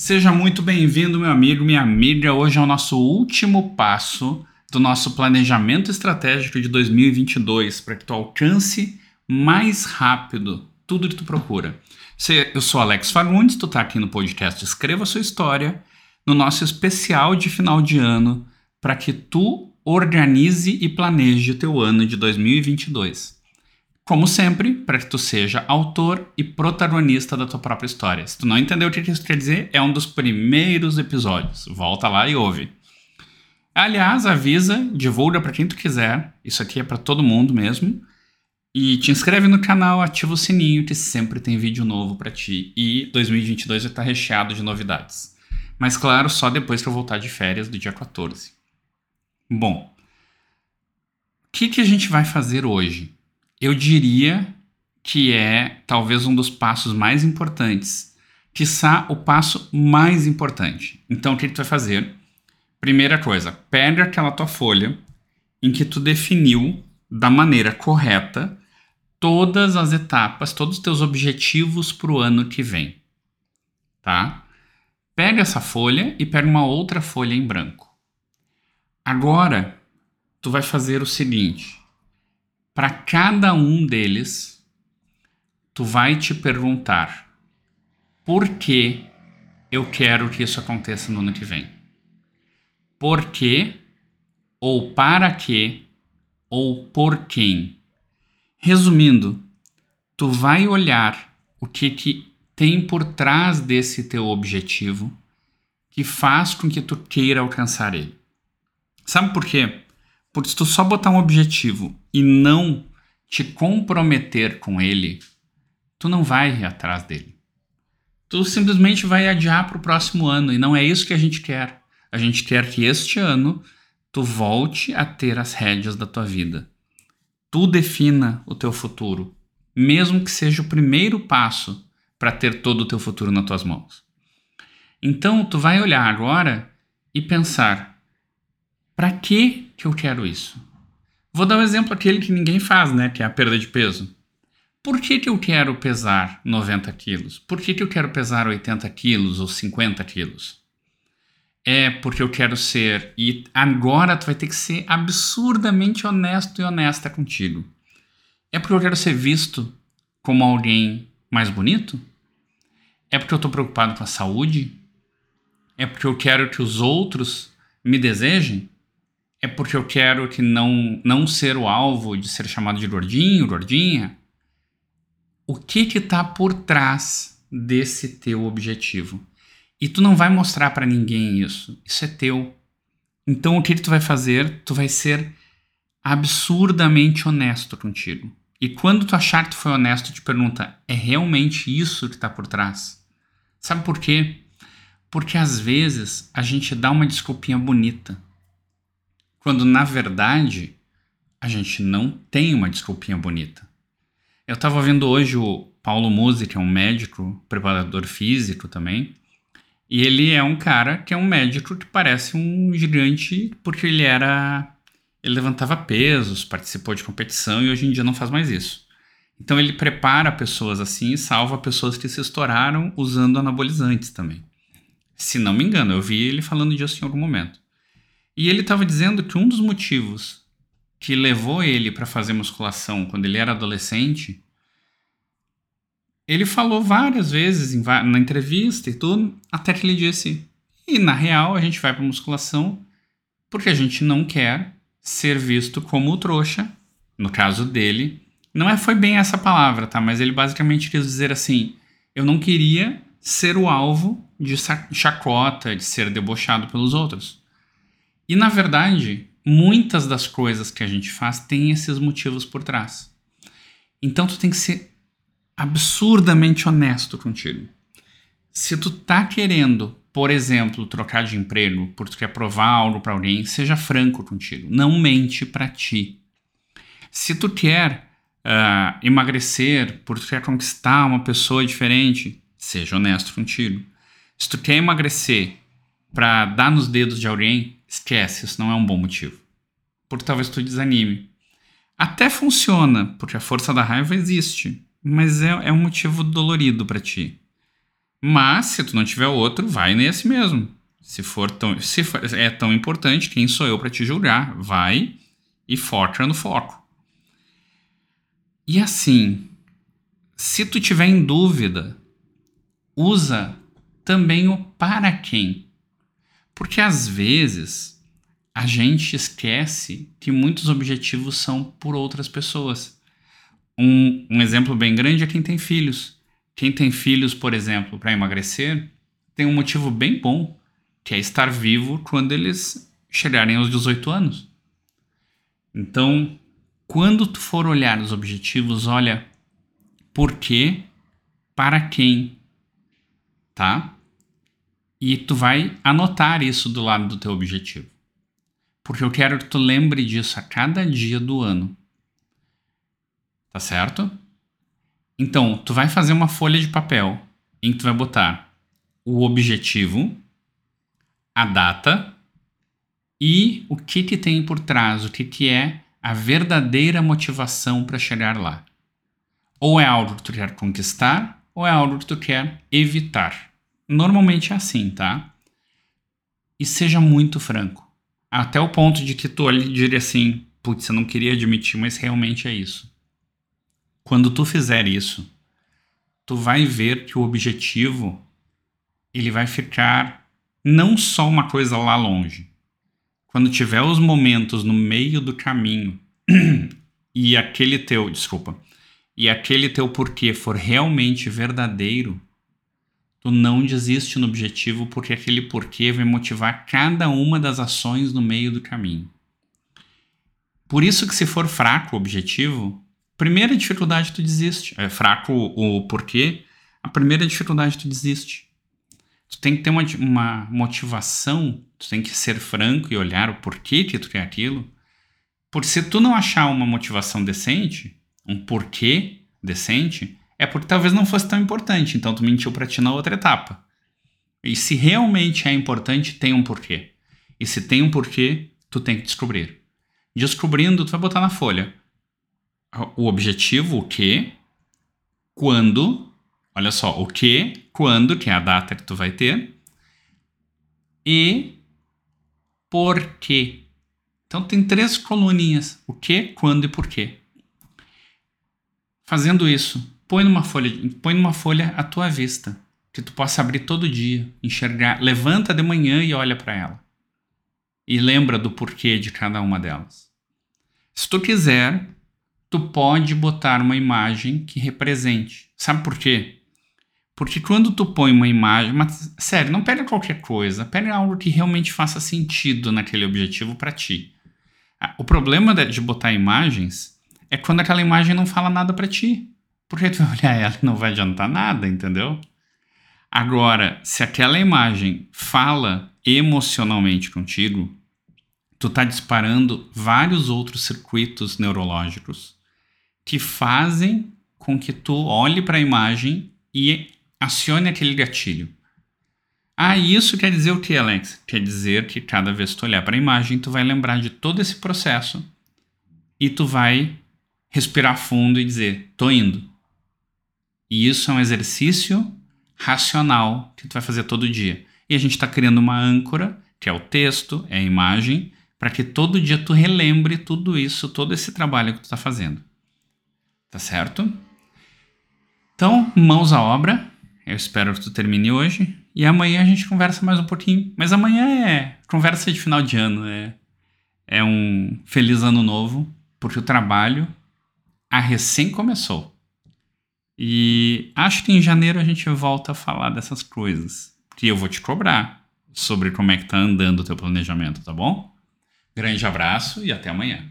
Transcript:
Seja muito bem-vindo, meu amigo, minha amiga. Hoje é o nosso último passo do nosso planejamento estratégico de 2022 para que tu alcance mais rápido tudo que tu procura. Eu sou Alex Fagundes, tu tá aqui no podcast Escreva Sua História, no nosso especial de final de ano, para que tu organize e planeje teu ano de 2022. Como sempre, para que tu seja autor e protagonista da tua própria história. Se tu não entendeu o que isso quer dizer, é um dos primeiros episódios. Volta lá e ouve. Aliás, avisa, divulga para quem tu quiser. Isso aqui é para todo mundo mesmo. E te inscreve no canal, ativa o sininho que sempre tem vídeo novo para ti. E 2022 vai estar recheado de novidades. Mas claro, só depois que eu voltar de férias do dia 14. Bom, o que, que a gente vai fazer hoje? Eu diria que é talvez um dos passos mais importantes, quiçá o passo mais importante. Então, o que, tu vai fazer? Primeira coisa, pega aquela tua folha em que tu definiu da maneira correta todas as etapas, todos os teus objetivos para o ano que vem, tá? Pega essa folha e pega uma outra folha em branco. Agora, tu vai fazer o seguinte: para cada um deles, tu vai te perguntar por que eu quero que isso aconteça no ano que vem. Por quê, ou para quê, ou por quem. Resumindo, tu vai olhar o que, que tem por trás desse teu objetivo que faz com que tu queira alcançar ele. Sabe por quê? Porque se tu só botar um objetivo e não te comprometer com ele, tu não vai ir atrás dele. Tu simplesmente vai adiar para o próximo ano e não é isso que a gente quer. A gente quer que este ano tu volte a ter as rédeas da tua vida. Tu defina o teu futuro, mesmo que seja o primeiro passo para ter todo o teu futuro nas tuas mãos. Então tu vai olhar agora e pensar: para que que eu quero isso? Vou dar um exemplo aquele que ninguém faz, né? Que é a perda de peso. Por que, que eu quero pesar 90 quilos? Por que, que eu quero pesar 80 quilos ou 50 quilos? É porque eu quero ser. E agora tu vai ter que ser absurdamente honesto e honesta contigo. É porque eu quero ser visto como alguém mais bonito? É porque eu estou preocupado com a saúde? É porque eu quero que os outros me desejem? É porque eu quero que não, não ser o alvo de ser chamado de gordinho, gordinha? O que que tá por trás desse teu objetivo? E tu não vai mostrar para ninguém isso. Isso é teu. Então o que, que tu vai fazer? Tu vai ser absurdamente honesto contigo. E quando tu achar que tu foi honesto, te pergunta: é realmente isso que está por trás? Sabe por quê? Porque às vezes a gente dá uma desculpinha bonita quando na verdade a gente não tem uma desculpinha bonita. Eu estava vendo hoje o Paulo Musi, que é um médico, preparador físico também, e ele é um cara que é um médico que parece um gigante porque ele era. Ele levantava pesos, participou de competição e hoje em dia não faz mais isso. Então ele prepara pessoas assim e salva pessoas que se estouraram usando anabolizantes também. Se não me engano, eu vi ele falando disso em algum momento. E ele estava dizendo que um dos motivos que levou ele para fazer musculação quando ele era adolescente, ele falou várias vezes em, na entrevista e tudo, até que ele disse: e na real a gente vai para musculação porque a gente não quer ser visto como trouxa. No caso dele, não é foi bem essa palavra, tá? Mas ele basicamente quis dizer assim: eu não queria ser o alvo de chacota, de ser debochado pelos outros. E na verdade, muitas das coisas que a gente faz têm esses motivos por trás. Então tu tem que ser absurdamente honesto contigo. Se tu tá querendo, por exemplo, trocar de emprego porque tu quer provar algo para alguém, seja franco contigo. Não mente para ti. Se tu quer uh, emagrecer porque tu quer conquistar uma pessoa diferente, seja honesto contigo. Se tu quer emagrecer para dar nos dedos de alguém, esquece, isso não é um bom motivo. Porque talvez tu desanime. Até funciona, porque a força da raiva existe, mas é, é um motivo dolorido para ti. Mas se tu não tiver outro, vai nesse mesmo. Se for tão, se for, é tão importante, quem sou eu para te julgar? Vai e foca no foco. E assim, se tu tiver em dúvida, usa também o para quem. Porque às vezes a gente esquece que muitos objetivos são por outras pessoas. Um, um exemplo bem grande é quem tem filhos. Quem tem filhos, por exemplo, para emagrecer, tem um motivo bem bom, que é estar vivo quando eles chegarem aos 18 anos. Então, quando tu for olhar os objetivos, olha por quê, para quem, tá? E tu vai anotar isso do lado do teu objetivo. Porque eu quero que tu lembre disso a cada dia do ano. Tá certo? Então, tu vai fazer uma folha de papel em que tu vai botar o objetivo, a data e o que que tem por trás, o que que é a verdadeira motivação para chegar lá. Ou é algo que tu quer conquistar, ou é algo que tu quer evitar. Normalmente é assim, tá? E seja muito franco. Até o ponto de que tu ali diria assim, putz, eu não queria admitir, mas realmente é isso. Quando tu fizer isso, tu vai ver que o objetivo ele vai ficar não só uma coisa lá longe. Quando tiver os momentos no meio do caminho e aquele teu, desculpa, e aquele teu porquê for realmente verdadeiro, tu não desiste no objetivo porque aquele porquê vai motivar cada uma das ações no meio do caminho. Por isso que se for fraco o objetivo, Primeira dificuldade, tu desiste. É fraco o porquê. A primeira dificuldade, tu desiste. Tu tem que ter uma, uma motivação, tu tem que ser franco e olhar o porquê que tu quer aquilo. Porque se tu não achar uma motivação decente, um porquê decente, é porque talvez não fosse tão importante, então tu mentiu para ti na outra etapa. E se realmente é importante, tem um porquê. E se tem um porquê, tu tem que descobrir. Descobrindo, tu vai botar na folha o objetivo, o que, quando, olha só, o que, quando, que é a data que tu vai ter, e por quê. Então tem três coluninhas: o que, quando e por quê. Fazendo isso, põe numa folha, põe numa folha à tua vista, que tu possa abrir todo dia, enxergar, levanta de manhã e olha para ela. E lembra do porquê de cada uma delas. Se tu quiser, tu pode botar uma imagem que represente. Sabe por quê? Porque quando tu põe uma imagem, mas sério, não pega qualquer coisa, pega algo que realmente faça sentido naquele objetivo para ti. O problema de botar imagens é quando aquela imagem não fala nada para ti. Porque tu vai olhar ela e não vai adiantar nada, entendeu? Agora, se aquela imagem fala emocionalmente contigo, tu tá disparando vários outros circuitos neurológicos que fazem com que tu olhe para a imagem e acione aquele gatilho. Ah, isso quer dizer o que, Alex? Quer dizer que cada vez que tu olhar para a imagem, tu vai lembrar de todo esse processo e tu vai respirar fundo e dizer: tô indo. E isso é um exercício racional que tu vai fazer todo dia. E a gente está criando uma âncora, que é o texto, é a imagem, para que todo dia tu relembre tudo isso, todo esse trabalho que tu está fazendo. Tá certo? Então, mãos à obra. Eu espero que tu termine hoje. E amanhã a gente conversa mais um pouquinho. Mas amanhã é conversa de final de ano. É, é um feliz ano novo. Porque o trabalho a recém começou. E acho que em janeiro a gente volta a falar dessas coisas. Que eu vou te cobrar sobre como é que tá andando o teu planejamento, tá bom? Grande abraço e até amanhã.